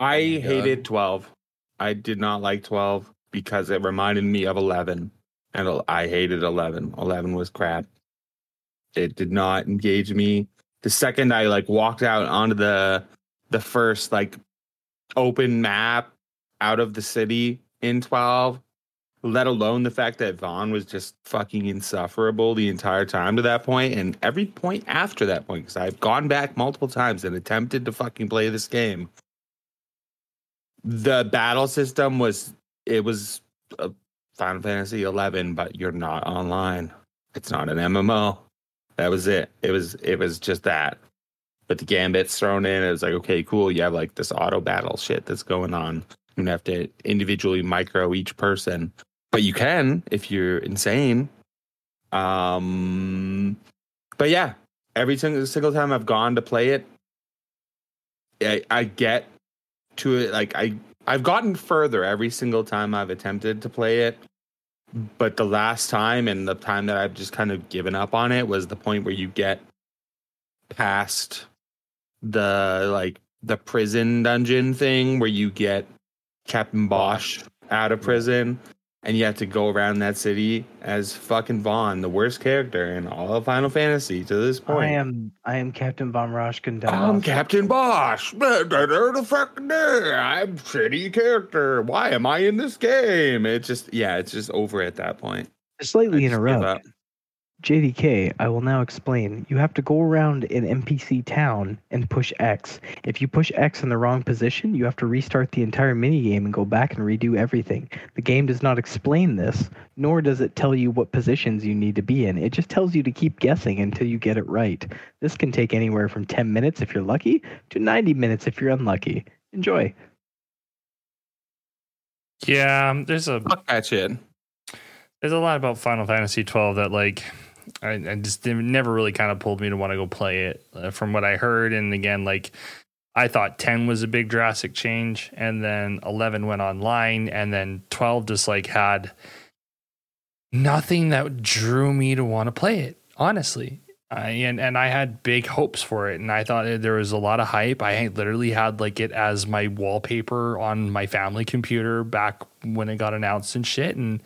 I Oh hated 12. I did not like 12 because it reminded me of 11. And I hated 11. 11 was crap. It did not engage me. The second I like walked out onto the the first like open map out of the city in 12, let alone the fact that Vaan was just fucking insufferable the entire time to that point and every point after that point because I've gone back multiple times and attempted to fucking play this game the battle system was it was a Final Fantasy 11, but you're not online. It's not an MMO. That was it. It was it was just that. But the gambits thrown in, it was like, okay, cool. You have like this auto battle shit that's going on. You have to individually micro each person, but you can if you're insane. Um, but yeah, every single single time I've gone to play it, I, I get to it like I I've gotten further every single time I've attempted to play it. But the last time and the time that I've just kind of given up on it was the point where you get past the like the prison dungeon thing where you get Captain Basch out of prison and you have to go around that city as fucking Vaan, the worst character in all of Final Fantasy to this point. I am I am Captain Von Roshkin. I'm Captain Basch. The fucking day. I'm shitty character. Why am I in this game? It's just yeah, it's just over at that point. Slightly I just give interrupt. Up. JDK, I will now explain. You have to go around an NPC town and push X. If you push X in the wrong position, you have to restart the entire minigame and go back and redo everything. The game does not explain this, nor does it tell you what positions you need to be in. It just tells you to keep guessing until you get it right. This can take anywhere from 10 minutes if you're lucky to 90 minutes if you're unlucky. Enjoy. Yeah, there's a Fuck that shit. there's a lot about Final Fantasy 12 that like I, I just never really kind of pulled me to want to go play it uh, from what I heard. And again, like I thought 10 was a big drastic change, and then 11 went online, and then 12 just like had nothing that drew me to want to play it. Honestly, I, and and I had big hopes for it, and I thought there was a lot of hype. I literally had like it as my wallpaper on my family computer back when it got announced and shit, and.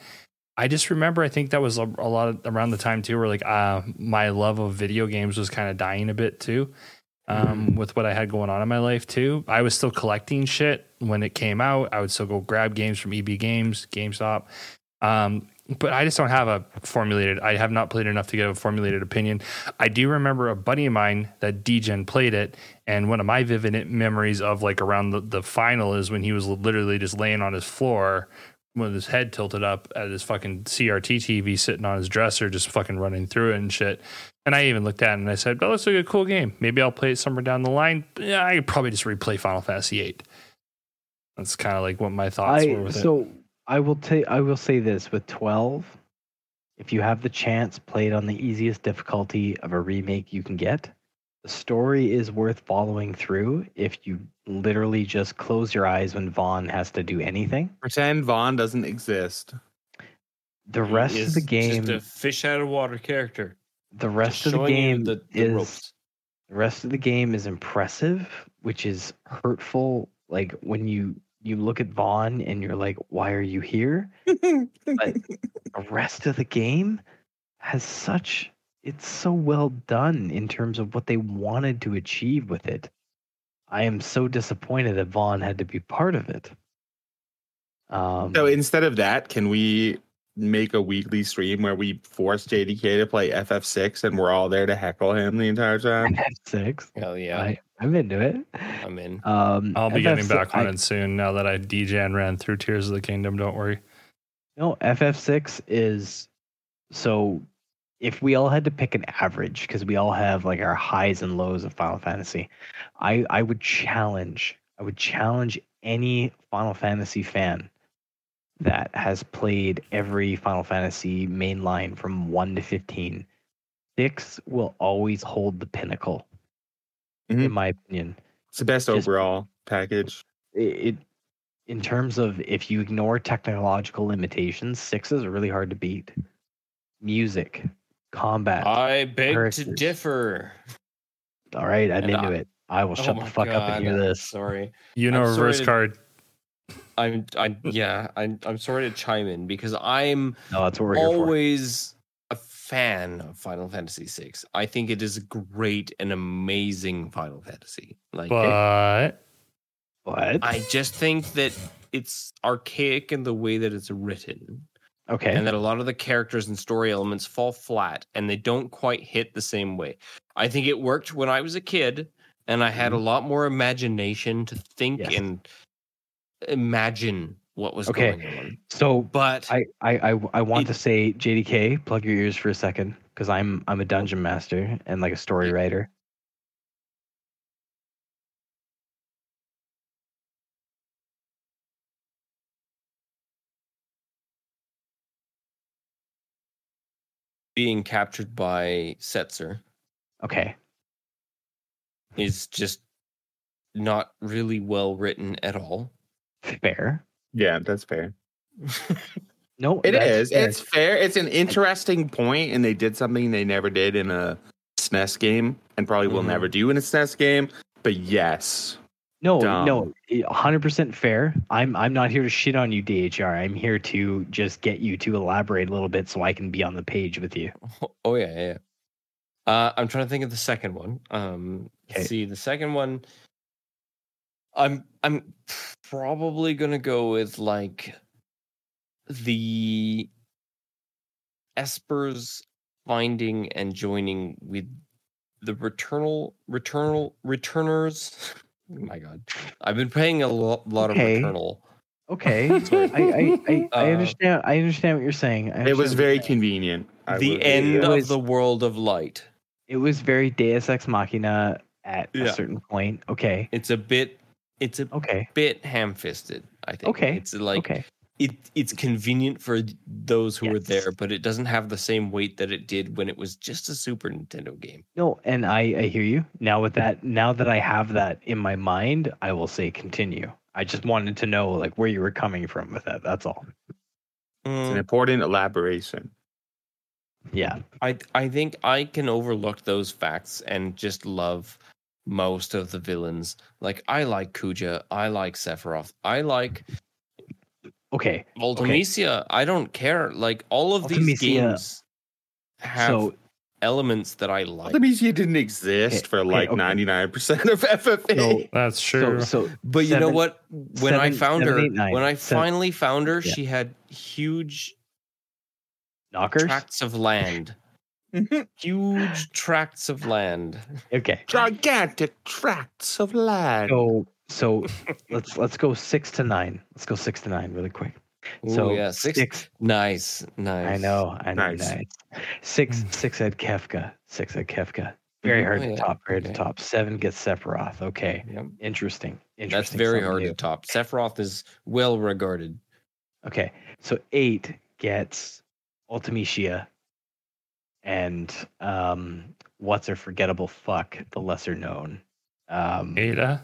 I just remember I think that was a, a lot of, around the time too where like uh my love of video games was kind of dying a bit too. Um with what I had going on in my life too. I was still collecting shit when it came out. I would still go grab games from EB Games, GameStop. Um but I just don't have a formulated I have not played enough to get a formulated opinion. I do remember a buddy of mine that DGen played it and one of my vivid memories of like around the, the final is when he was literally just laying on his floor with his head tilted up at his fucking CRT TV sitting on his dresser, just fucking running through it and shit. And I even looked at it and I said, "Oh, looks like a cool game. Maybe I'll play it somewhere down the line." Yeah, I could probably just replay Final Fantasy VIII. That's kind of like what my thoughts were I with it. so I will tell I will say this with 12 if you have the chance play it on the easiest difficulty of a remake you can get the story is worth following through if you literally just close your eyes when Vaan has to do anything Pretend Vaan doesn't exist. the rest of the game just a fish out of water character. the rest Just of the game the, the is ropes. the rest of the game is impressive, which is hurtful. Like when you you look at Vaan and you're like, why are you here? But the rest of the game has such it's so well done in terms of what they wanted to achieve with it. I am so disappointed that Vaan had to be part of it. Um, So instead of that, can we make a weekly stream where we force JDK to play FF6 and we're all there to heckle him the entire time? six. Hell yeah, I, I'm into it. I'm in. Um, I'll be FF6 getting back on I- it soon now that I DJ and ran through Tears of the Kingdom. Don't worry. No, FF6 is so if we all had to pick an average because we all have like our highs and lows of Final Fantasy, I I would challenge I would challenge any Final Fantasy fan that has played every Final Fantasy mainline from 1 to 15. 6 will always hold the pinnacle in Mhm. my opinion. It's the best Just- overall package. It, it in terms of if you ignore technological limitations, 6 is really hard to beat. Music, combat. I beg to differ. All right, I'm And into I- it. I will Oh shut the my fuck up and hear this. Sorry. You know, I'm reverse to- card. I'm I yeah, I I'm sorry to chime in because I'm No, that's what we're always a fan of Final Fantasy VI. I think it is a great and amazing Final Fantasy. Like But What? I just think that it's archaic in the way that it's written. Okay. and that a lot of the characters and story elements fall flat and they don't quite hit the same way. I think it worked when I was a kid and I had a lot more imagination to think Mm-hmm. Yes. and imagine what was Okay. going on. so But I, I, I, I want It- to say JDK, plug your ears for a second, because I'm I'm a dungeon master and like a story writer. Being captured by Setzer Okay. is just not really well written at all. Fair. Yeah, that's fair. No, it is. fair. It's fair. It's an interesting point, and they did something they never did in a SNES game, and probably will Mhm. never do in a SNES game. But yes, no, dumb. no, hundred percent fair. I'm I'm not here to shit on you, DHR. I'm here to just get you to elaborate a little bit so I can be on the page with you. Oh yeah, yeah. Uh, I'm trying to think of the second one. Um, Okay. see the second one. I'm I'm probably gonna go with like the Espers finding and joining with the returnal returnal returners. Oh my god, I've been playing a lo- lot Okay. of returnal. Okay, I, I, I, I Uh, understand. I understand what you're saying. I it was very what you're saying. convenient. I the will end that. It of the world of light. It was very Deus Ex Machina at Yeah. a certain point. Okay, It's a bit. It's a okay, bit ham-fisted. I think. Okay, It's like okay. It it's convenient for those who were there, but it doesn't have the same weight that it did when it was just a Super Nintendo game. No, and I, I hear you. Now with that, now that I have that in my mind, I will say continue. I just wanted to know like where you were coming from with that. That's all. It's an Mm, important elaboration. Yeah. I I think I can overlook those facts and just love most of the villains. Like I like Kuja, I like Sephiroth, I like Okay. Ultimecia. I don't care. Like all of these games have So elements that I like. Ultimecia didn't exist Okay, for okay, like okay. ninety nine percent of FF8. so that's true. so so But you know what? When I found seven, her, eight, nine. when I Seven- finally found her, Yeah. she had huge knockers. tracts of land. huge tracts of land. Okay. Gigantic tracts of land. So so let's let's go six to nine. Let's go six to nine really quick. Ooh, So yeah, six. six Nice, nice. I know, I know. Nice. Nice. Six, six at Kefka. Six at Kefka. Very Mhm. hard Oh, to top. Very hard Okay. to top. Seven gets Sephiroth. Okay, Yep. interesting. Interesting. That's very something hard new. to top. Sephiroth is well regarded. Okay, so eight gets Ultimecia, and um, what's her forgettable fuck? The lesser known. Um, Ada,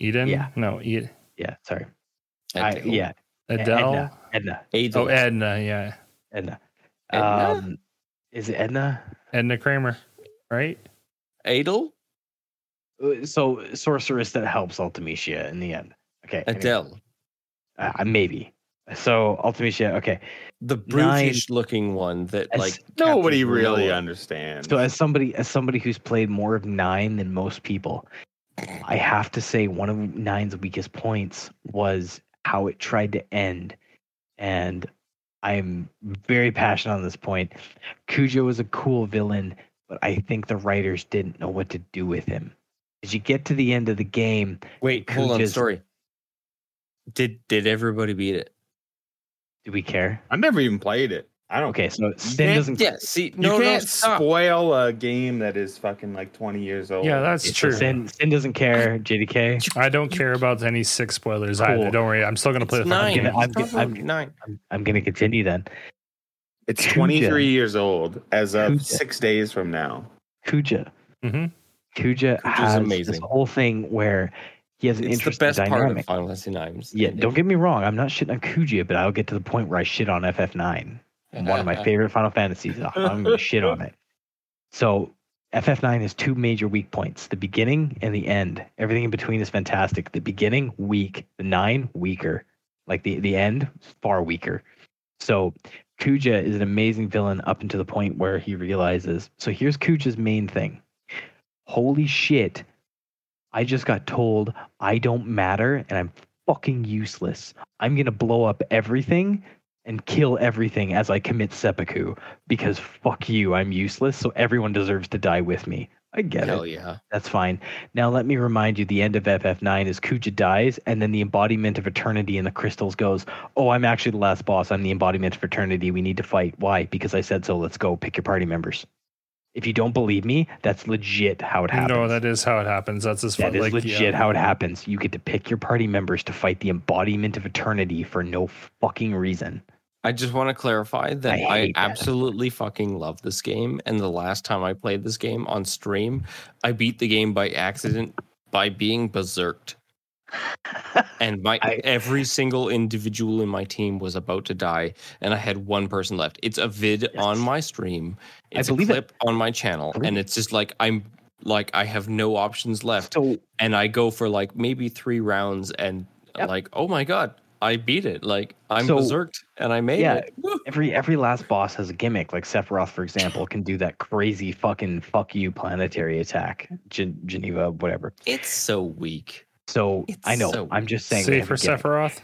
Eden. Yeah. No, Ed, yeah, sorry. I, Adele. yeah, Adele. Edna. Edna. Adele. Oh, Edna. Yeah, Edna. Edna? Um, is it Edna? Edna Kramer. Right. Adele? Uh, So sorceress that helps Ultimecia in the end. Okay. anyway. Adele. Uh, maybe. So Ultimecia. Okay. The Nine. brutish looking one that As- like Nobody captures really understands. So as somebody as somebody who's played more of nine than most people, I have to say one of nine's weakest points was how it tried to end. And I'm very passionate on this point. Kuja was a cool villain, but I think the writers didn't know what to do with him. As you get to the end of the game, Wait, hold on. Kuja's- Sorry. Did did everybody beat it? do we care? I never even played it. I don't. Okay, so Sin doesn't Yeah. See, You no, no, can't stop. spoil a game that is fucking like twenty years old. Yeah, that's so true. Sin, Sin doesn't care. JDK. I don't care about any six spoilers Cool. either. Don't worry. I'm still gonna play It's the final nine. game. I'm Stop gonna- I'm- about nine. I'm, I'm going to continue then. It's twenty three years old as of Kuja. six days from now. Kuja. hmm Kuja Kuja's has this whole thing where he has an It's the interesting best part dynamic. of Final Fantasy Nines. yeah, don't get me wrong. I'm not shitting on Kuja, but I'll get to the point where I shit on FF9. One of my favorite Final Fantasies. I'm going to shit on it. So FF9 has two major weak points the beginning and the end. Everything in between is fantastic. The beginning, weak. The 9, weaker. Like the, the end, far weaker. So Kuja is an amazing villain up until the point where he realizes. So here's Kuja's main thing Holy shit, I just got told I don't matter and I'm fucking useless. I'm going to blow up everything and kill everything as I commit seppuku because fuck you, I'm useless, so everyone deserves to die with me. I get it. Hell it. yeah. That's fine. Now let me remind you the end of FF9 is Kuja dies and then the embodiment of eternity in the crystals goes, "Oh, I'm actually the last boss. I'm the embodiment of eternity. We need to fight. Why? Because I said so. Let's go. Pick your party members." If you don't believe me, that's legit how it happens. No, that is how it happens. That's as far That is like, legit yeah. how it happens. You get to pick your party members to fight the embodiment of eternity for no fucking reason. I just want to clarify that I I, that. absolutely fucking love this game. And the last time I played this game on stream, I beat the game by accident by being berserked. And my I- every single individual in my team was about to die, and I had one person left. It's a vid on my stream. I It's a believe it. on my channel, and it's just like I'm like I have no options left, So and I go for like maybe three rounds, and Yep. like oh my god, I beat it! Like I'm So- berserked, and I made Yeah. it. Woo. every every last boss has a gimmick. Like Sephiroth, for example, can do that crazy fucking fuck you planetary attack. Gen- Geneva, whatever. It's so weak. So It's I know. so I'm just saying. Say for. Sephiroth.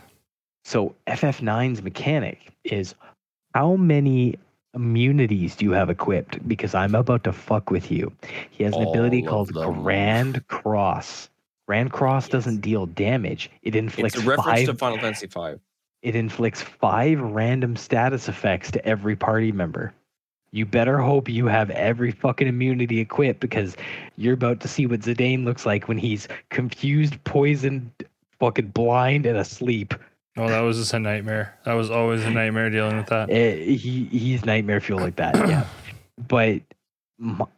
So FF9's mechanic is how many immunities do you have equipped? Because I'm about to fuck with you. He has an ability All of called them. Grand Cross. Grand Cross Yes. doesn't deal damage. It inflicts It's a reference five. to Final Fantasy V. it inflicts five random status effects to every party member. You better hope you have every fucking immunity equipped because you're about to see what Zidane looks like when he's confused, poisoned, fucking blind, and asleep. Oh, that was just a nightmare. That was always a nightmare dealing with that. Eh, he he's nightmare fuel like that. Yeah, but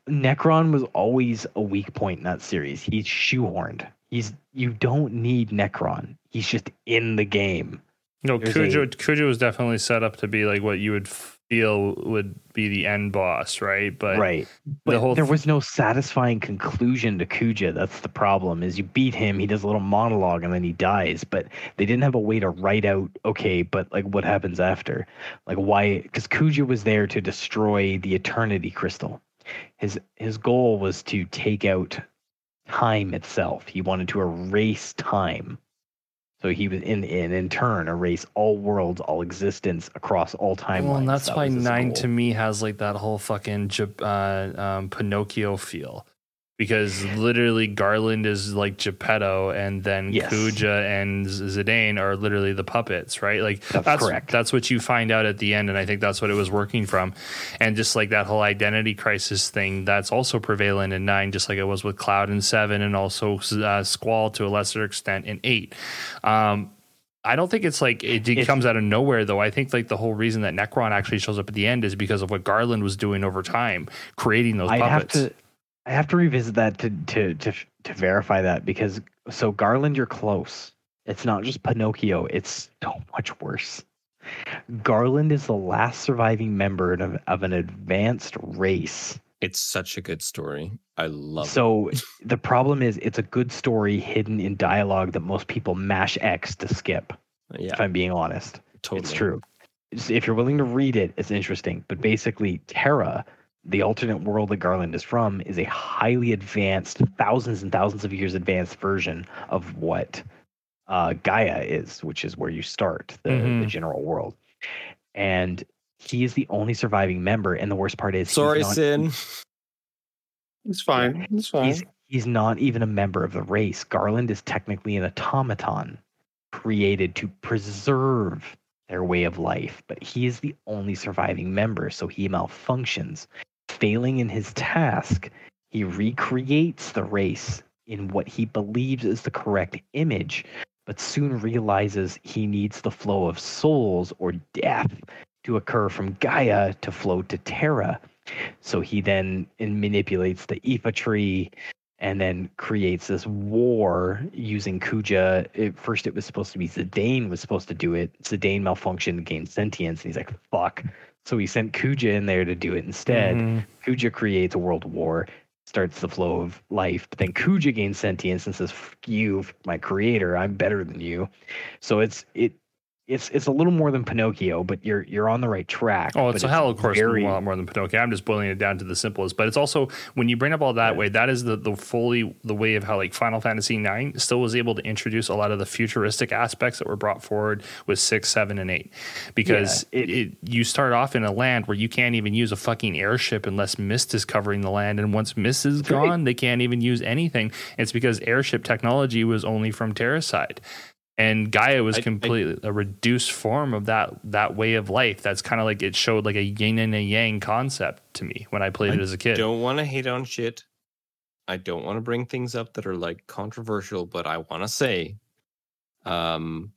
Necron was always a weak point in that series. He's shoehorned. He's you don't need Necron. He's just in the game. No, There's Kuja a- Kuja was definitely set up to be like what you would feel would be the end boss, right? But right. but the whole there th- was no satisfying conclusion to Kuja. That's the problem. Is you beat him, he does a little monologue, and then he dies. But they didn't have a way to write out, okay, but like what happens after, like why? Because Kuja was there to destroy the Eternity Crystal. His his goal was to take out time itself. He wanted to erase time. So he was in in in turn erase all worlds, all existence across all timelines. well, and that's That why nine goal. to me has like that whole fucking uh, um, Pinocchio feel. Because literally Garland is like Geppetto, and then Yes. Kuja and Zidane are literally the puppets, right? Like That's correct. That's what you find out at the end, and I think that's what it was working from. And just like that whole identity crisis thing, that's also prevalent in nine, just like it was with Cloud in seven, and also uh, Squall to a lesser extent in eight. Um, I don't think it's like it, it It's- comes out of nowhere though. I think like the whole reason that Necron actually shows up at the end is because of what Garland was doing over time, creating those I have puppets. to I have to revisit that to to to to verify that because so Garland you're close. It's not just Pinocchio, it's so much worse. Garland is the last surviving member of, of an advanced race. It's such a good story. I love it. So the problem is it's a good story hidden in dialogue that most people mash X to skip, Yeah, if I'm being honest. totally. It's true. If you're willing to read it, it's interesting. But basically, Terra, the alternate world that Garland is from, is a highly advanced, thousands and thousands of years advanced version of what uh, Gaia is, which is where you start the, the Mhm. general world. And he is the only surviving member. And the worst part is, he's Sorry, not- Sin. It's fine. It's fine. He's he's not even a member of the race. Garland is technically an automaton created to preserve their way of life, but he is the only surviving member, so he malfunctions. Failing in his task, he recreates the race in what he believes is the correct image, but soon realizes he needs the flow of souls or death to occur from Gaia to flow to Terra. So he then manipulates the Iifa tree and then creates this war using Kuja. At first, it was supposed to be Zidane was supposed to do it. Zidane malfunctioned, gained sentience, and he's like, fuck. So he sent Kuja in there to do it instead. Mhm. Kuja creates a world war. starts the flow of life. But then Kuja gains sentience and says, "Fuck you, my creator. I'm better than you." So it's it it's it's a little more than Pinocchio, but you're you're on the right track. Oh, it's a hell of course very- a lot more than Pinocchio. I'm just boiling it down to the simplest, but it's also when you bring up all that way, that is the the fully the way of how like Final Fantasy IX still was able to introduce a lot of the futuristic aspects that were brought forward with six, seven, and eight, because Yeah, it, it- you start off in a land where you can't even use a fucking airship unless mist is covering the land, and once mist is That's right. gone, they can't even use anything. It's because airship technology was only from Terra's side and Gaia was I- I- completely a reduced form of that that way of life. That's kind of like it showed like a yin and a yang concept to me when I played it as a kid. I don't want to hate on shit. I don't want to bring things up that are like controversial, but I want to say, um,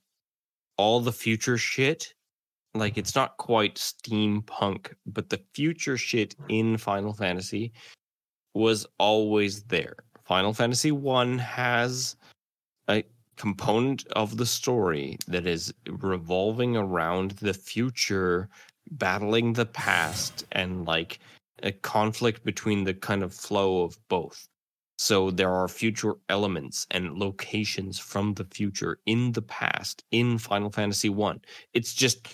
all the future shit, like it's not quite steampunk, but the future shit in Final Fantasy was always there. Final Fantasy One has a component of the story that is revolving around the future battling the past and like a conflict between the kind of flow of both. So there are future elements and locations from the future in the past in Final Fantasy 1. It's just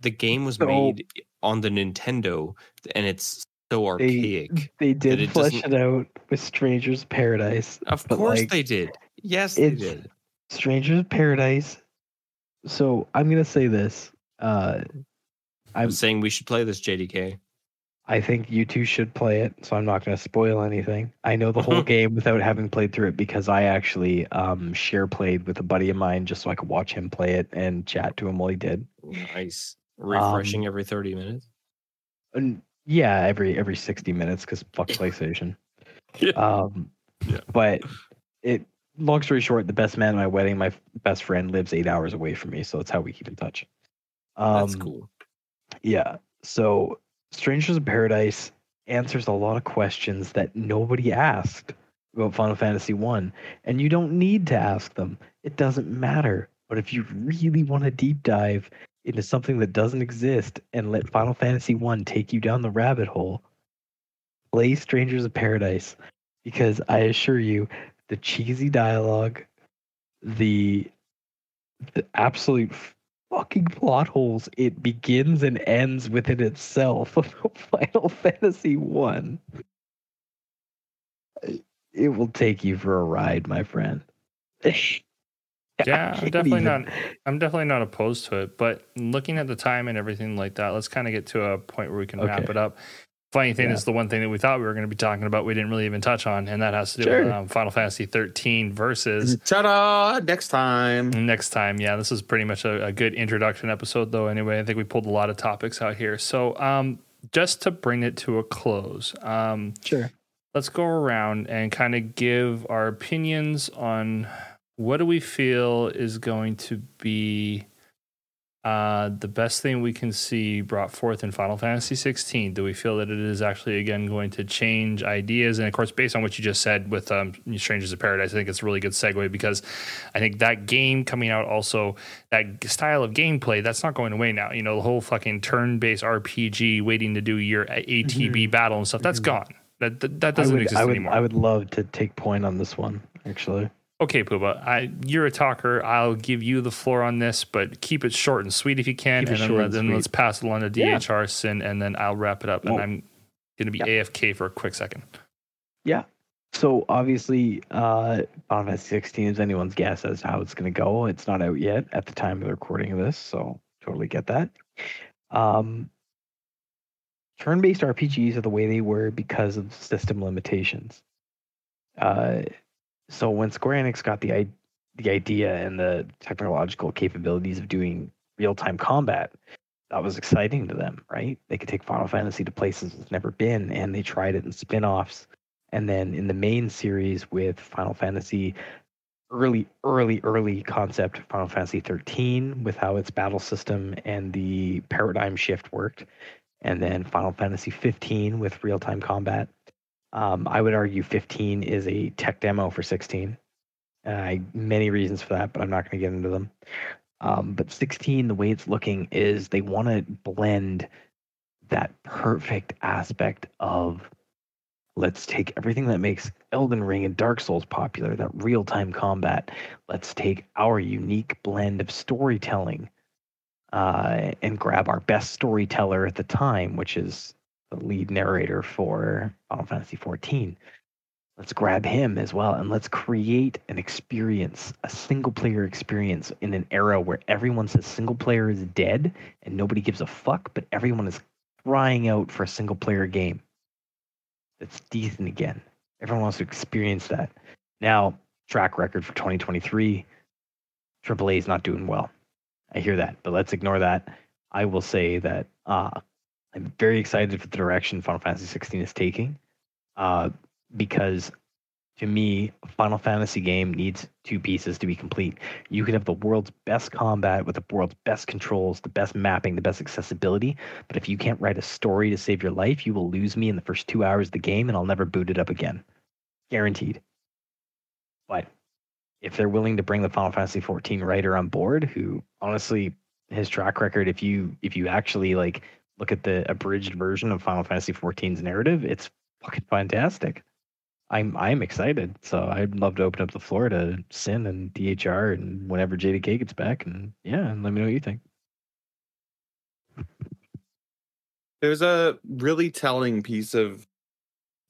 the game was So- made on the Nintendo and it's so archaic. They did it flesh doesn't- it out with Strangers Paradise. of course like, they did. Yes, they did. Strangers of Paradise. So I'm gonna say this. Uh, I'm I'm saying we should play this JDK. I think you two should play it, so I'm not going to spoil anything. I know the whole game without having played through it because I actually um, share played with a buddy of mine just so I could watch him play it and chat to him while he did. Nice. Um, Refreshing every 30 minutes. And yeah, every every 60 minutes because fuck PlayStation. Yeah. Um, Yeah. But it. Long story short, the best man at my wedding, my f- best friend, lives eight hours away from me, so that's how we keep in touch. Um, That's cool. Yeah. So Strangers of Paradise answers a lot of questions that nobody asked about Final Fantasy One, and you don't need to ask them. It doesn't matter. But if you really want to deep dive into something that doesn't exist and let Final Fantasy One take you down the rabbit hole, play Strangers of Paradise because I assure you, the cheesy dialogue, the the absolute fucking plot holes it begins and ends within itself of Final Fantasy One. It will take you for a ride, my friend. Yeah, I'm definitely even- not. I'm definitely not opposed to it. But looking at the time and everything like that, let's kind of get to a point where we can wrap it up. Funny thing Yeah. is, the one thing that we thought we were going to be talking about, we didn't really even touch on, and that has to do with um, Final Fantasy 13 versus Ta-da! Next time. next time. Yeah, this is pretty much a, a good introduction episode, though. Anyway, I think we pulled a lot of topics out here. So, um, just to bring it to a close, um, Sure. let's go around and kind of give our opinions on what do we feel is going to be uh, the best thing we can see brought forth in Final Fantasy 16. Do we feel that it is actually again going to change ideas? And of course, based on what you just said with um, Strangers of Paradise, I think it's a really good segue because I think that game coming out also that style of gameplay that's not going away now. You know, the whole fucking turn-based RPG waiting to do your ATB battle and stuff that's Mhm. gone. That that, that doesn't would, exist I would, anymore. I would love to take point on this one, actually. Okay, Pubah, I, you're a talker. I'll give you the floor on this, but keep it short and sweet if you can, Keep it and then, short let, and then sweet. let's pass it along to Yeah. DHR Sin, and then I'll wrap it up. And I'm going to be yeah. AFK for a quick second. Yeah. So obviously, uh, Final Fantasy 16 is anyone's guess as to how it's going to go. It's not out yet at the time of the recording of this, so totally get that. Um, turn-based RPGs are the way they were because of system limitations. Uh, so when Square Enix got the the idea and the technological capabilities of doing real-time combat, that was exciting to them, right? They could take Final Fantasy to places it's never been, and they tried it in spin-offs. And then in the main series with Final Fantasy early early early concept Final Fantasy 13 with how its battle system and the paradigm shift worked. And then Final Fantasy 15 with real-time combat um, I would argue 15 is a tech demo for 16 and I many reasons for that but I'm not going to get into them um, but 16 the way it's looking is they want to blend that perfect aspect of Let's take everything that makes Elden Ring and Dark Souls popular, that real time combat. Let's take our unique blend of storytelling uh, and grab our best storyteller at the time, which is the lead narrator for Final Fantasy XIV. Let's grab him as well and let's create an experience, a single player experience in an era where everyone says single player is dead and nobody gives a fuck, but everyone is crying out for a single player game that's decent again. Everyone wants to experience that. Now, track record for 2023, AAA is not doing well. I hear that, but let's ignore that. I will say that uh, I'm very excited for the direction Final Fantasy 16 is taking, uh, because to me, a Final Fantasy game needs two pieces to be complete. You could have the world's best combat with the world's best controls, the best mapping, the best accessibility, but if you can't write a story to save your life, you will lose me in the first two hours of the game, and I'll never boot it up again, guaranteed. But if they're willing to bring the Final Fantasy 14 writer on board, who honestly his track record, if you if you actually like look at the abridged version of Final Fantasy 14's narrative, it's fucking fantastic. I'm I'm excited. So I'd love to open up the floor to Sin and DHR and whenever JDK gets back and yeah, and let me know what you think. There's a really telling piece of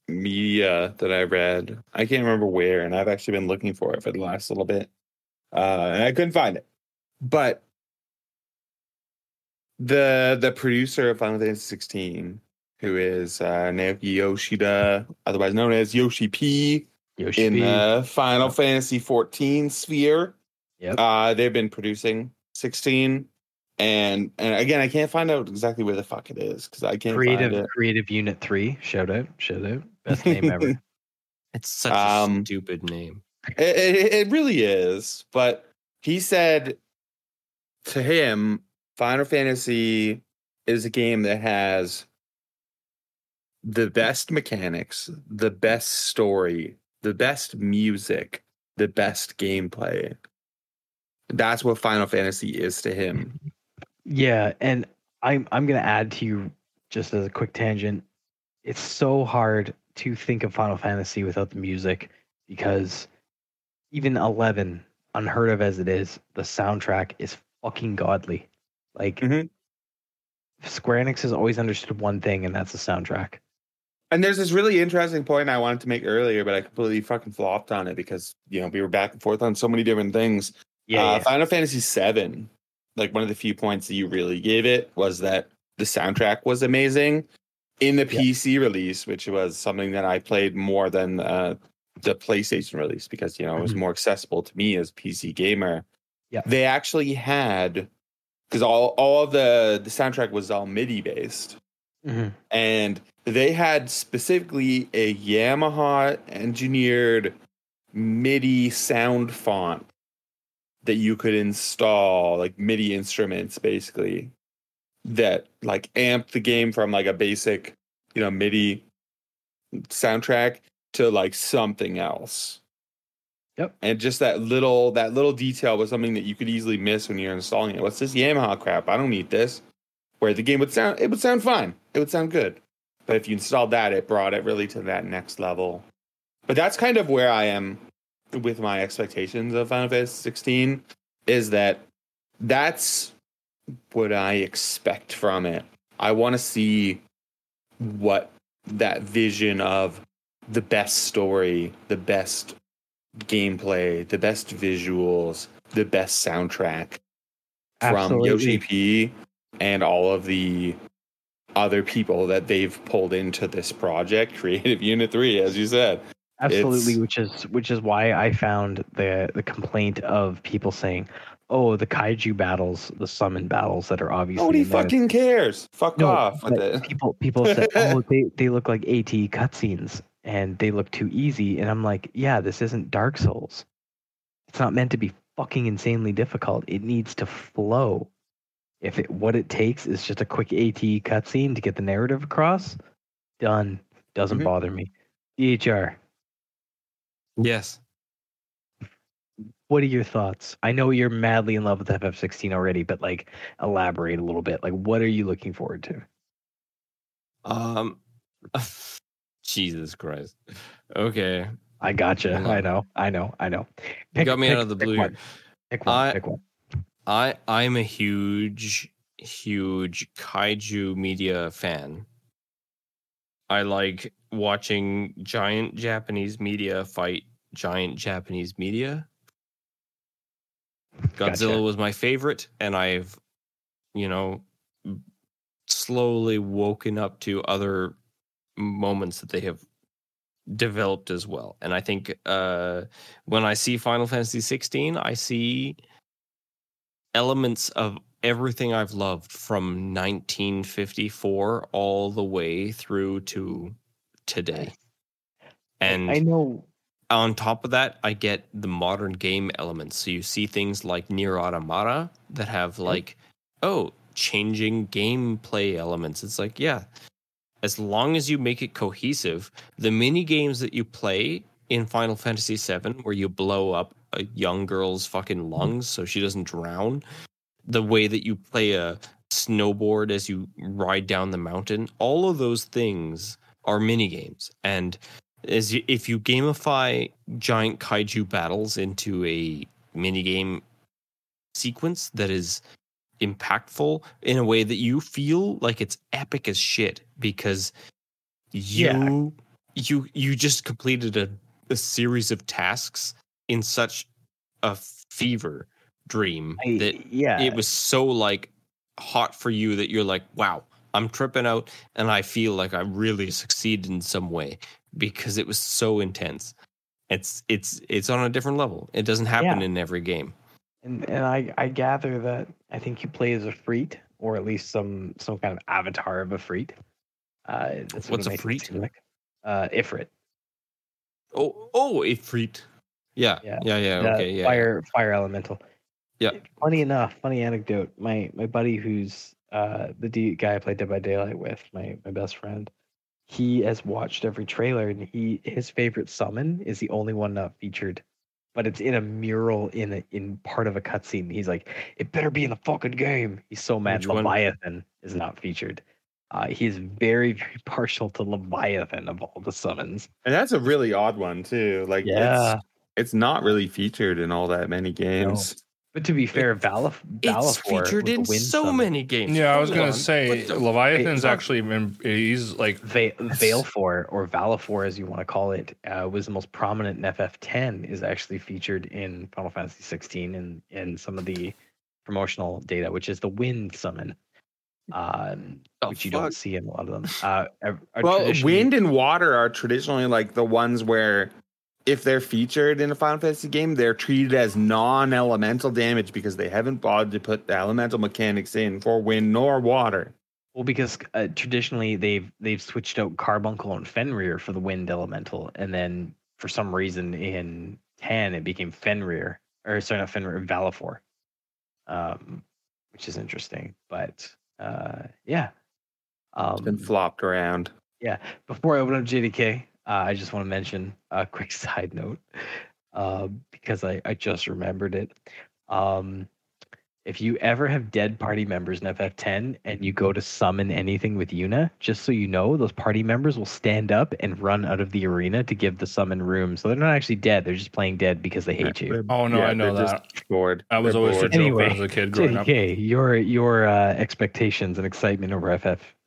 media that I read. I can't remember where, and I've actually been looking for it for the last little bit, uh, and I couldn't find it. But the the producer of Final Fantasy 16, who is uh, Naoki Yoshida, otherwise known as Yoshi P, Yoshi in P. the Final Fantasy 14 sphere. Yep. Uh, they've been producing 16, and and again, I can't find out exactly where the fuck it is because I can't find creative it. creative unit three. Shout out, shout out. Best name ever. It's such Um, a stupid name. It, it, it really is. But he said to him, Final Fantasy is a game that has the best mechanics, the best story, the best music, the best gameplay. That's what Final Fantasy is to him. Yeah, and I'm I'm gonna add to you just as a quick tangent. It's so hard to think of Final Fantasy without the music because even 11, unheard of as it is, the soundtrack is fucking godly. Like Mhm. Square Enix has always understood one thing, and that's the soundtrack. And there's this really interesting point I wanted to make earlier, but I completely fucking flopped on it because you know we were back and forth on so many different things. Yeah, uh, yeah. Final Fantasy VII, like one of the few points that you really gave it was that the soundtrack was amazing. In the Yeah. PC release, which was something that I played more than uh, the PlayStation release because you know it was Mhm. more accessible to me as PC gamer. Yeah. They actually had because all all of the the soundtrack was all MIDI based Mhm. and they had specifically a Yamaha engineered MIDI sound font that you could install, like MIDI instruments, basically that like amp the game from like a basic, you know, MIDI soundtrack to like something else. Yep. And just that little that little detail was something that you could easily miss when you're installing it. What's this Yamaha crap? I don't need this. Where the game would sound it would sound fine. It would sound good. But if you installed that, it brought it really to that next level. But that's kind of where I am with my expectations of Final Fantasy 16 is that that's what I expect from it. I want to see what that vision of the best story, the best gameplay, the best visuals, the best soundtrack from Absolutely. Yoshi P and all of the other people that they've pulled into this project, Creative Unit 3, as you said. Absolutely, It's- which is which is why I found the the complaint of people saying, "Oh, the kaiju battles, the summon battles that are obviously Nobody fucking cares. Fuck No, off with it. people people said, "Oh, they they look like AT cutscenes and they look too easy," and I'm like, "Yeah, this isn't Dark Souls. It's not meant to be fucking insanely difficult. It needs to flow. If it what it takes is just a quick AT cutscene to get the narrative across, done. Doesn't Mhm. bother me. DHR." Yes. What are your thoughts? I know you're madly in love with FF16 already, but like elaborate a little bit. Like what are you looking forward to? Um, Jesus Christ. Okay. I gotcha. I know. I know. I know. You got me out of the pick blue. One. Pick one. I- pick one. I I'm a huge huge kaiju media fan. I like watching giant Japanese media fight giant Japanese media. Godzilla Gotcha. was my favorite and I've you know slowly woken up to other moments that they have developed as well. And I think uh when I see Final Fantasy 16, I see elements of everything I've loved from 1954 all the way through to today. And I know. on top of that, I get the modern game elements. So you see things like Nier Automata that have like, oh, changing gameplay elements. It's like, yeah, as long as you make it cohesive, the mini games that you play in Final Fantasy VII, where you blow up a young girl's fucking lungs so she doesn't drown, the way that you play a snowboard as you ride down the mountain, all of those things are mini games. And is y- if you gamify giant kaiju battles into a minigame sequence that is impactful in a way that you feel like it's epic as shit because you Yeah. you you just completed a, a series of tasks in such a fever dream I, that yeah. it was so like hot for you that you're like, wow, I'm tripping out and I feel like I really succeeded in some way because it was so intense. It's it's it's on a different level. It doesn't happen Yeah. in every game. And and I I gather that I think you play as a freet or at least some some kind of avatar of a freet. Uh, that's What's a freet? Like. Uh, Ifrit. Oh oh Ifrit. Yeah. Yeah. Yeah, yeah, the okay, yeah. Fire fire elemental. Yeah. Funny enough, funny anecdote. My my buddy who's uh the D- guy I played Dead by Daylight with, my my best friend. He has watched every trailer and he his favorite summon is the only one not featured. But it's in a mural in a, in part of a cutscene. He's like, it better be in the fucking game. He's so mad Which one? Leviathan is not featured. Uh, he's very, very partial to Leviathan of all the summons. And that's a really odd one too. Like Yeah. it's it's not really featured in all that many games. But to be fair, Valif- It's Valifor featured in so summon. many games. Yeah, I was gonna on. say the- Leviathan's fuck? actually been he's like Va- Valefor or Valifor, as you want to call it, uh, was the most prominent in FF10. Is actually featured in Final Fantasy 16 and in some of the promotional data, which is the Wind summon, um, The which you fuck? don't see in a lot of them. Uh, are- are Well, traditionally- wind and water are traditionally like the ones where if they're featured in a Final Fantasy game, they're treated as non-elemental damage because they haven't bothered to put the elemental mechanics in for wind nor water. Well, because uh, traditionally they've they've switched out Carbuncle and Fenrir for the Wind Elemental, and then for some reason in 10 it became Fenrir, or sorry, not Fenrir, Valifor, um, which is interesting. But uh, yeah, It's been um, flopped around. Yeah, before I open up JDK, uh, I just want to mention a quick side note uh, because I, I just remembered it. Um, if you ever have dead party members in FF10 and you go to summon anything with Yuna, just so you know, those party members will stand up and run out of the arena to give the summon room. So they're not actually dead; they're just playing dead because they hate you. Oh, no, I know they're that. Just bored. I was They're always the bored. joke Anyway, when I was a kid growing up. JDK, your your uh, expectations and excitement over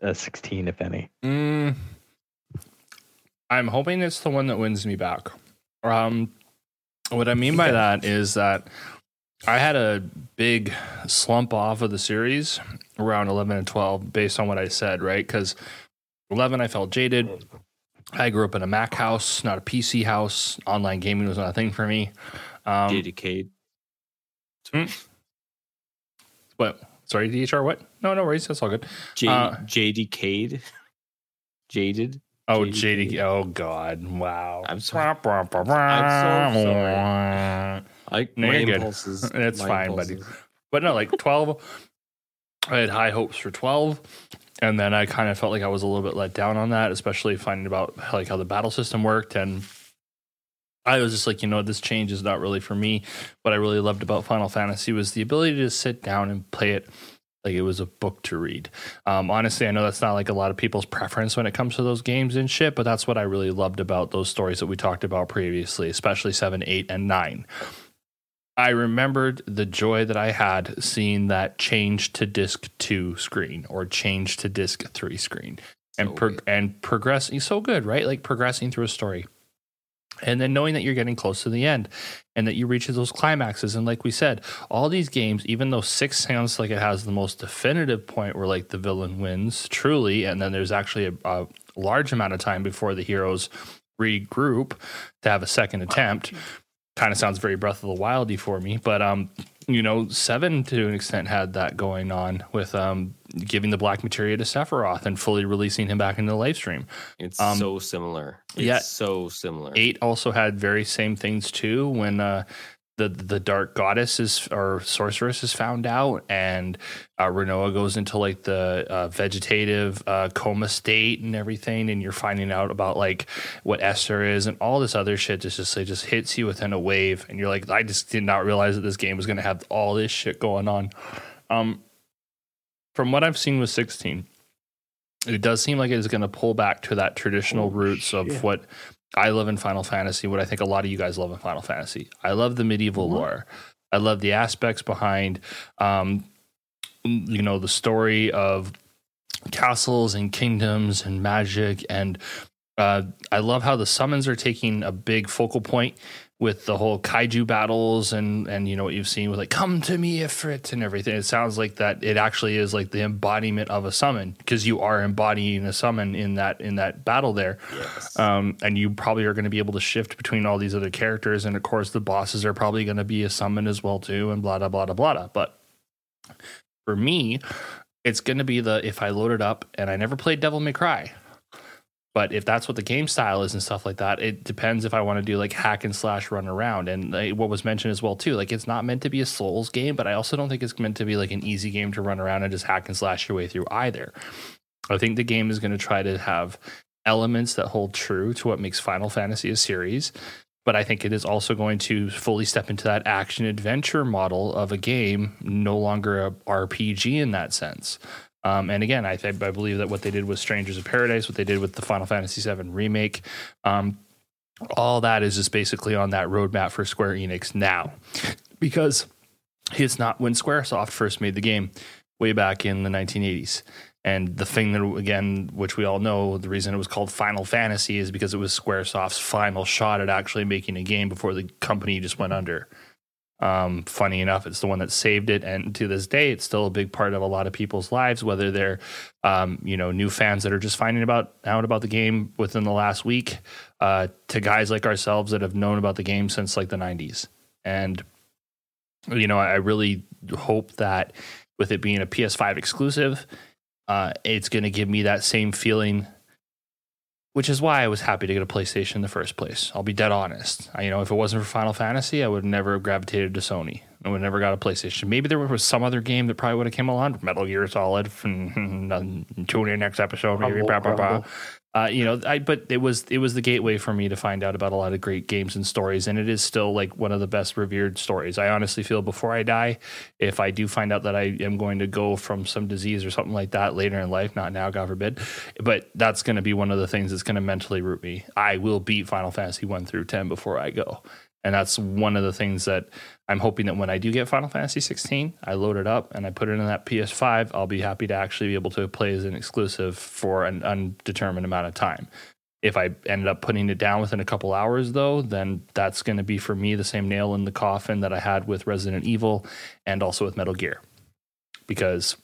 FF16, if any. Mm, I'm hoping it's the one that wins me back. Um, what I mean by that is that I had a big slump off of the series around 11 and 12 based on what I said, right? Because 11, I felt jaded. I grew up in a Mac house, not a PC house. Online gaming was not a thing for me. Um, Dedicate. what? Sorry, DHR, what? No, no worries. That's all good. J- Uh, JDCade. Jaded. Oh, JDK. JD. Oh, God. Wow. I'm sorry. I'm so sorry. I, No, my you're good. impulses. It's my fine, buddy. But no, like 12, I had high hopes for 12. And then I kind of felt like I was a little bit let down on that, especially finding about like how the battle system worked. And I was just like, you know, this change is not really for me. What I really loved about Final Fantasy was the ability to sit down and play it Like it was a book to read. Um, honestly, I know that's not like a lot of people's preference when it comes to those games and shit, but that's what I really loved about those stories that we talked about previously, especially seven, eight, and nine. I remembered the joy that I had seeing that change to disc two screen or change to disc three screen and So pro- and progressing so good, right? Like progressing through a story. And then knowing that you're getting close to the end and that you reach those climaxes. And like we said, all these games, even though six sounds like it has the most definitive point where like the villain wins truly, and then there's actually a, a large amount of time before the heroes regroup to have a second attempt. Kind of sounds very Breath of the Wildy for me, but um, you know, seven to an extent had that going on with um giving the black materia to Sephiroth and fully releasing him back into the Lifestream. It's Um, so similar. It's yeah. so similar. Eight also had very same things too when uh the the dark goddess is or sorceress is found out and uh Rinoa goes into like the uh, vegetative uh coma state and everything and you're finding out about like what Esthar is and all this other shit just just it just hits you within a wave and you're like I just did not realize that this game was going to have all this shit going on um from what I've seen with 16 it does seem like it's going to pull back to that traditional Oh, roots of what I love in Final Fantasy, what I think a lot of you guys love in Final Fantasy. I love the medieval What? lore. I love the aspects behind, um, you know, the story of castles and kingdoms and magic. And uh, I love how the summons are taking a big focal point with the whole kaiju battles and and you know what you've seen with like come to me Ifrit and everything. It sounds like that it actually is like the embodiment of a summon because you are embodying a summon in that in that battle there. yes. Um, and you probably are going to be able to shift between all these other characters, and of course the bosses are probably going to be a summon as well too, and blah blah blah blah blah. But for me, it's going to be the if I load it up and I never played Devil May Cry. But if that's what the game style is and stuff like that, it depends if I want to do like hack and slash run around. And like, what was mentioned as well too, like it's not meant to be a Souls game, but I also don't think it's meant to be like an easy game to run around and just hack and slash your way through either. I think the game is going to try to have elements that hold true to what makes Final Fantasy a series. But I think it is also going to fully step into that action adventure model of a game, no longer a RPG in that sense. Um, and again, I, th- I believe that what they did with Strangers of Paradise, what they did with the Final Fantasy VII remake, um, all that is just basically on that roadmap for Square Enix now, because it's not when SquareSoft first made the game way back in the 1980s. And the thing that, again, which we all know, the reason it was called Final Fantasy is because it was Squaresoft's final shot at actually making a game before the company just went under. Um, funny enough, it's the one that saved it, and to this day, it's still a big part of a lot of people's lives. Whether they're, um, you know, new fans that are just finding about out about the game within the last week, uh, to guys like ourselves that have known about the game since like the '90s. And you know, I really hope that with it being a PS5 exclusive, uh, it's going to give me that same feeling which is why I was happy to get a PlayStation in the first place. I'll be dead honest. I, you know, if it wasn't for Final Fantasy, I would never have gravitated to Sony. I would never got a PlayStation. Maybe there was some other game that probably would have came along, Metal Gear Solid. tune in next episode, maybe. Rumble, blah, blah, blah. Uh, you know, I but it was it was the gateway for me to find out about a lot of great games and stories, and it is still like one of the best revered stories. I honestly feel before I die, if I do find out that I am going to go from some disease or something like that later in life, not now, God forbid, but that's going to be one of the things that's going to mentally root me. I will beat Final Fantasy one through ten before I go, and that's one of the things that I'm hoping that when I do get Final Fantasy 16, I load it up and I put it in that PS5. I'll be happy to actually be able to play as an exclusive for an undetermined amount of time. If I ended up putting it down within a couple hours, though, then that's going to be for me the same nail in the coffin that I had with Resident Evil and also with Metal Gear. Because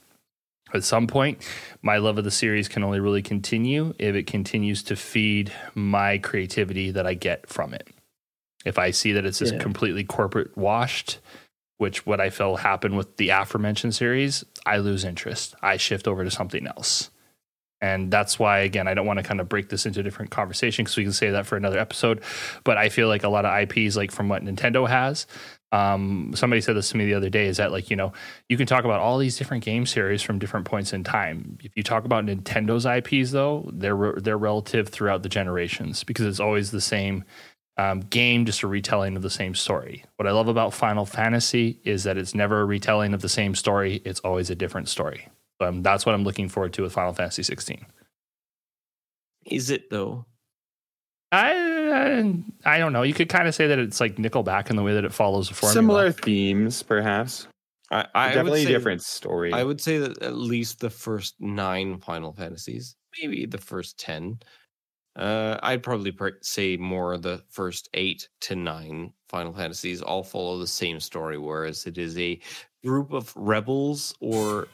at some point, my love of the series can only really continue if it continues to feed my creativity that I get from it. If I see that it's just Yeah. completely corporate washed, which what I felt happened with the aforementioned series, I lose interest. I shift over to something else. And that's why, again, I don't want to kind of break this into a different conversation because we can say that for another episode. But I feel like a lot of IPs, like from what Nintendo has, um, somebody said this to me the other day, is that like, you know, you can talk about all these different game series from different points in time. If you talk about Nintendo's IPs, though, they're, they're relative throughout the generations because it's always the same um, game, just a retelling of the same story. What I love about Final Fantasy is that it's never a retelling of the same story; it's always a different story. Um, that's what I'm looking forward to with Final Fantasy 16. Is it though? I I don't know. You could kind of say that it's like Nickelback in the way that it follows a formula. Similar themes, perhaps. I, I Definitely say, different story. I would say that at least the first nine Final Fantasies, maybe the first ten. Uh, I'd probably say more the first eight to nine Final Fantasies all follow the same story, whereas it is a group of rebels or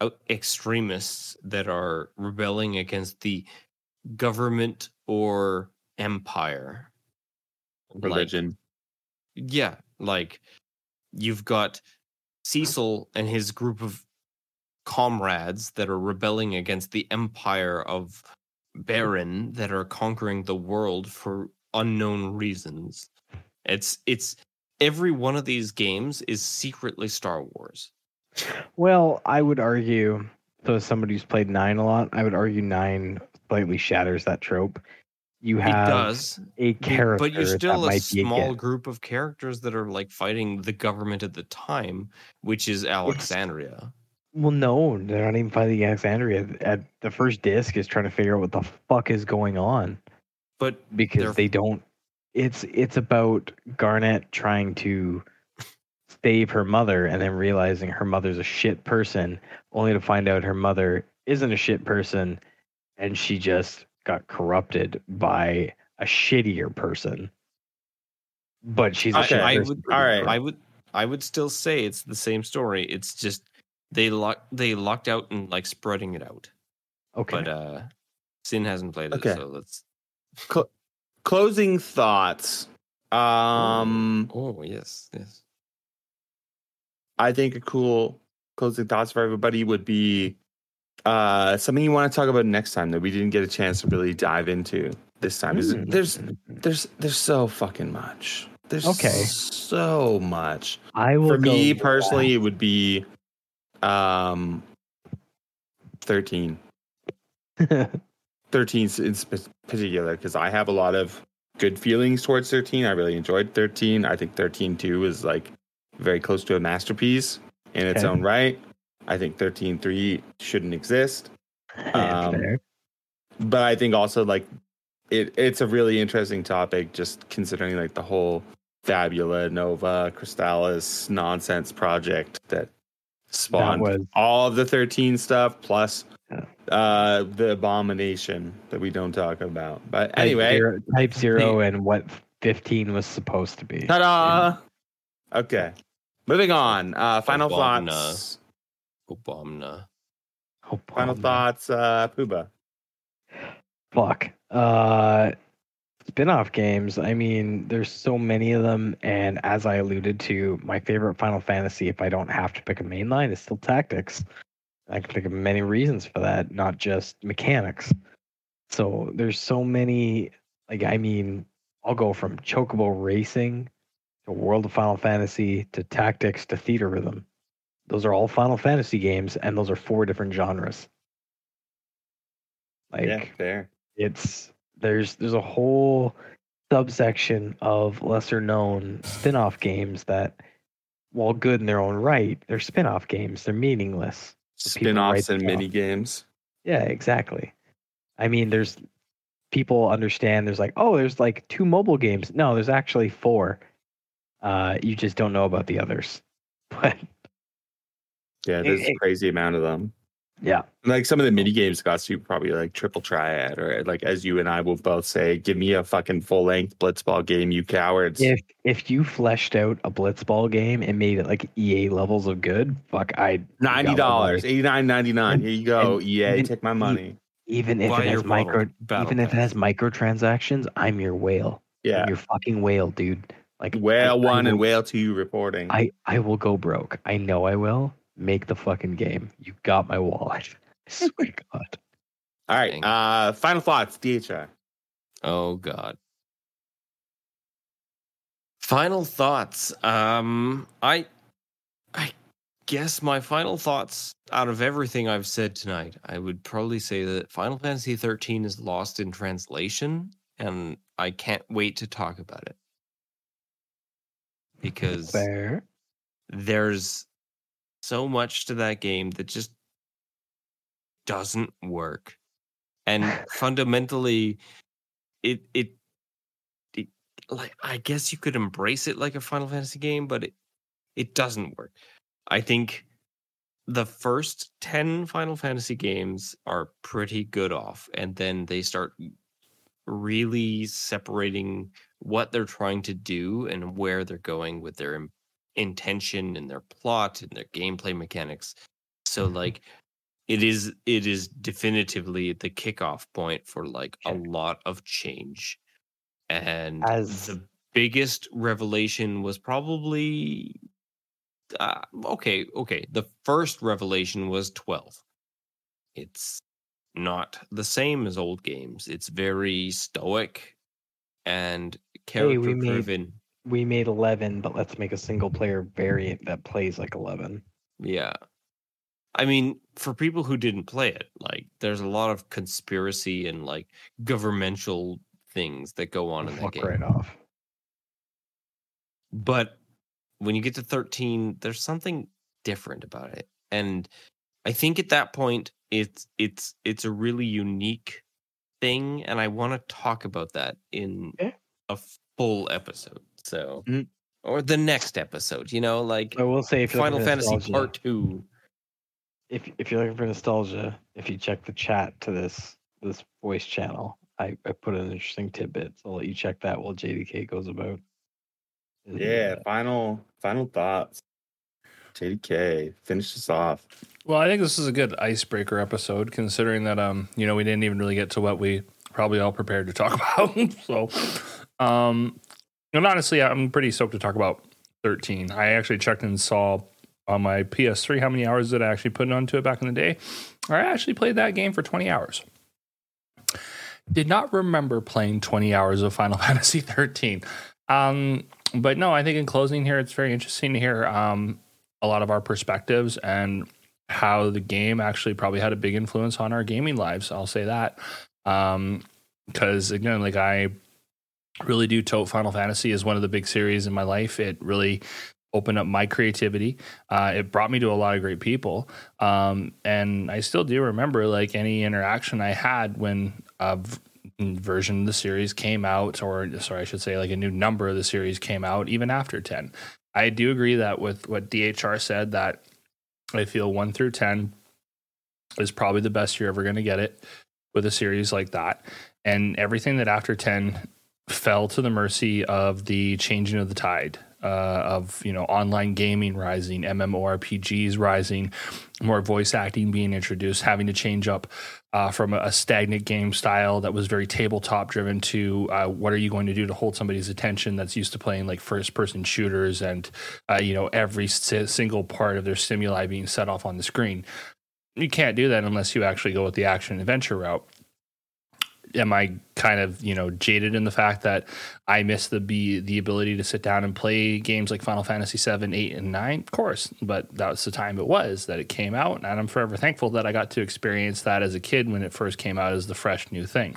out- extremists that are rebelling against the government or empire. Like- Religion. yeah, like you've got Cecil and his group of comrades that are rebelling against the empire of Baron that are conquering the world for unknown reasons. It's it's every one of these games is secretly Star Wars. Well, I would argue. So, as somebody who's played nine a lot, I would argue nine slightly shatters that trope. You have it does, a character but you're still a small get- group of characters that are like fighting the government at the time, which is Alexandria. Well, no, they're not even fighting Alexandria. At the first disc is trying to figure out what the fuck is going on But because they don't. It's it's about Garnet trying to save her mother and then realizing her mother's a shit person, only to find out her mother isn't a shit person, and she just got corrupted by a shittier person. But she's a Okay. shit I would, All right. I would, I would still say it's the same story. It's just they lock, they locked out and like spreading it out. okay. But uh Sin hasn't played it, Okay. so let's. Closing thoughts. Um, Oh yes, yes. I think a cool closing thoughts for everybody would be uh something you want to talk about next time that we didn't get a chance to really dive into this time. Is Hmm. there's there's there's so fucking much. There's Okay. so much. I will For me go- personally, it would be um 13. 13 in particular because I have a lot of good feelings towards 13. I really enjoyed 13. I think 13 2 is like very close to a masterpiece in its Okay. own right. I think 13 3 shouldn't exist. Um, But I think also like it it's a really interesting topic just considering like the whole Fabula Nova Crystallis nonsense project that spawned was- all of the 13 stuff plus Yeah. uh the abomination that we don't talk about. But Type anyway, zero, type zero and what 15 was supposed to be. ta-da! Okay. Moving on. Uh final Obama. thoughts. Obama. Oh, Final bum. thoughts, uh Pubah. Fuck. Uh, spin-off games. I mean, there's so many of them, and as I alluded to, my favorite Final Fantasy, if I don't have to pick a main line, is still Tactics. I can think of many reasons for that, not just mechanics. So there's so many. Like, I mean, I'll go from Chocobo Racing to World of Final Fantasy to Tactics to Theatrhythm. Those are all Final Fantasy games, and those are four different genres. Like, yeah, fair. it's there's there's a whole subsection of lesser known spin-off games that while good in their own right they're spin-off games they're meaningless Spin-offs and off. mini games. yeah exactly i mean there's people understand there's like oh there's like two mobile games no there's actually four uh you just don't know about the others but Yeah, there's it- a crazy amount of them. Yeah Like some of the mini games got to probably like triple triad, or like as you and I will both say, give me a fucking full length blitzball game, you cowards. if if you fleshed out a blitzball game and made it like ea levels of good fuck i'd Ninety dollars, eighty nine ninety nine. Here you go, and EA, even- take my money. even if Buy it has micro model battle even if it pass. has microtransactions, I'm your whale. Yeah, I'm your fucking whale, dude. Like whale I- I one and will- whale two reporting. I I will go broke. I know I will. Make the fucking game. You got my wallet. I swear to God. All right, uh, final thoughts, DHR. Oh God. Final thoughts. Um, I, I guess my final thoughts out of everything I've said tonight, I would probably say that Final Fantasy 13 is lost in translation and I can't wait to talk about it because Fair. there's so much to that game that just doesn't work. And fundamentally it it it like i guess you could embrace it like a final fantasy game but it it doesn't work. I think the first 10 final fantasy games are pretty good off and then they start really separating what they're trying to do and where they're going with their intention and their plot and their gameplay mechanics. So Mhm. like it is it is definitively the kickoff point for like a lot of change. And As- the biggest revelation was probably uh, okay okay the first revelation was 12 it's not the same as old games. It's very stoic and Hey, we character made- driven We made 11, but let's make a single player variant that plays like 11. Yeah. I mean, for people who didn't play it, like there's a lot of conspiracy and like governmental things that go on in that Fuck game. right off. But when you get to 13, there's something different about it. And I think at that point it's it's it's a really unique thing and I want to talk about that in Okay. a full episode. So Mhm. or the next episode, you know, like I will say if Final Fantasy Part 2. if if you're looking for nostalgia, if you check the chat to this this voice channel, I, I put an interesting tidbit. So I'll let you check that while JDK goes about. his, Yeah, uh, final final thoughts. JDK, finish this off. Well, I think this is a good icebreaker episode, considering that um, you know, we didn't even really get to what we probably all prepared to talk about. so, um, and honestly, I'm pretty stoked to talk about 13. I actually checked and saw on my PS3 how many hours did I actually put onto it back in the day. I actually played that game for 20 hours. Did not remember playing 20 hours of Final Fantasy 13. Um, but no, I think in closing here, it's very interesting to hear um, a lot of our perspectives and how the game actually probably had a big influence on our gaming lives. I'll say that. Um, because again, like I really do tote Final Fantasy as one of the big series in my life. It really opened up my creativity. Uh, it brought me to a lot of great people. Um, and I still do remember like any interaction I had when a v- version of the series came out, or sorry, I should say like a new number of the series came out even after 10. I do agree that with what DHR said that I feel 1 through 10 is probably the best you're ever going to get it with a series like that. And everything that after 10 fell to the mercy of the changing of the tide uh, of you know online gaming rising, MMORPGs rising, more voice acting being introduced, having to change up uh, from a, stagnant game style that was very tabletop driven to uh, what are you going to do to hold somebody's attention that's used to playing like first person shooters and uh, you know every si- single part of their stimuli being set off on the screen. You can't do that unless you actually go with the action adventure route am I kind of you know jaded in the fact that I miss the be the ability to sit down and play games like Final Fantasy 7, 8, and 9? Of course, but that was the time it was that it came out, and I'm forever thankful that I got to experience that as a kid when it first came out as the fresh new thing.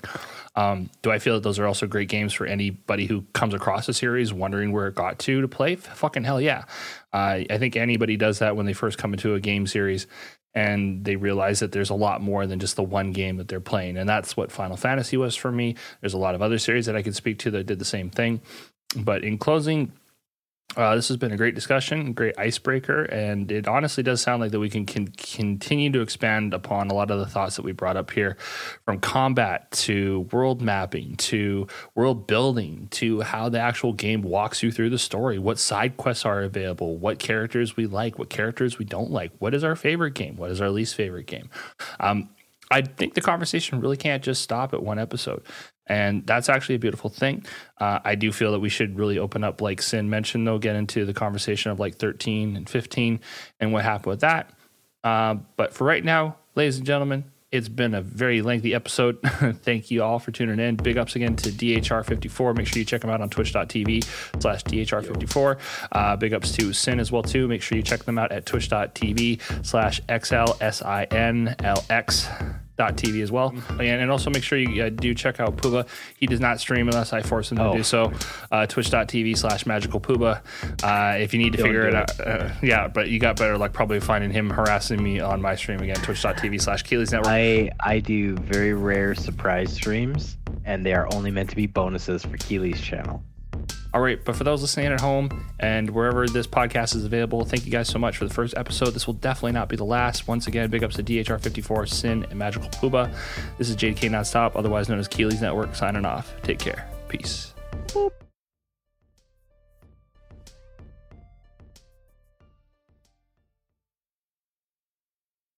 Um, do I feel that those are also great games for anybody who comes across a series wondering where it got to to play? Fucking hell yeah! Uh, I think anybody does that when they first come into a game series and they realize that there's a lot more than just the one game that they're playing. And that's what Final Fantasy was for me. There's a lot of other series that I could speak to that did the same thing. But in closing, uh, this has been a great discussion, great icebreaker, and it honestly does sound like that we can, can continue to expand upon a lot of the thoughts that we brought up here, from combat to world mapping to world building to how the actual game walks you through the story, what side quests are available, what characters we like, what characters we don't like, what is our favorite game, what is our least favorite game. Um, I think the conversation really can't just stop at one episode. And that's actually a beautiful thing. Uh, I do feel that we should really open up, like Sin mentioned, though, get into the conversation of like 13 and 15 and what happened with that. Uh, but for right now, ladies and gentlemen, it's been a very lengthy episode. Thank you all for tuning in. Big ups again to DHR54. Make sure you check them out on twitch.tv slash DHR54. Uh, big ups to Sin as well, too. Make sure you check them out at twitch.tv slash XLSINLX. twitch.tv as well. And, and also make sure you uh, do check out Pubah. He does not stream unless I force him to Oh. do so. Uh, twitch.tv slash magical Pubah. Uh, if you need to Don't figure it out, uh, yeah, but you got better luck probably finding him harassing me on my stream again, twitch.tv slash Keely's Network. I I do very rare surprise streams, and they are only meant to be bonuses for Keely's channel. All right, but for those listening at home and wherever this podcast is available, thank you guys so much for the first episode. This will definitely not be the last. Once again, big ups to DHR54, Sin, and Magical Pubah. This is JDK Nonstop, otherwise known as Keeley's Network, signing off. Take care. Peace. Boop.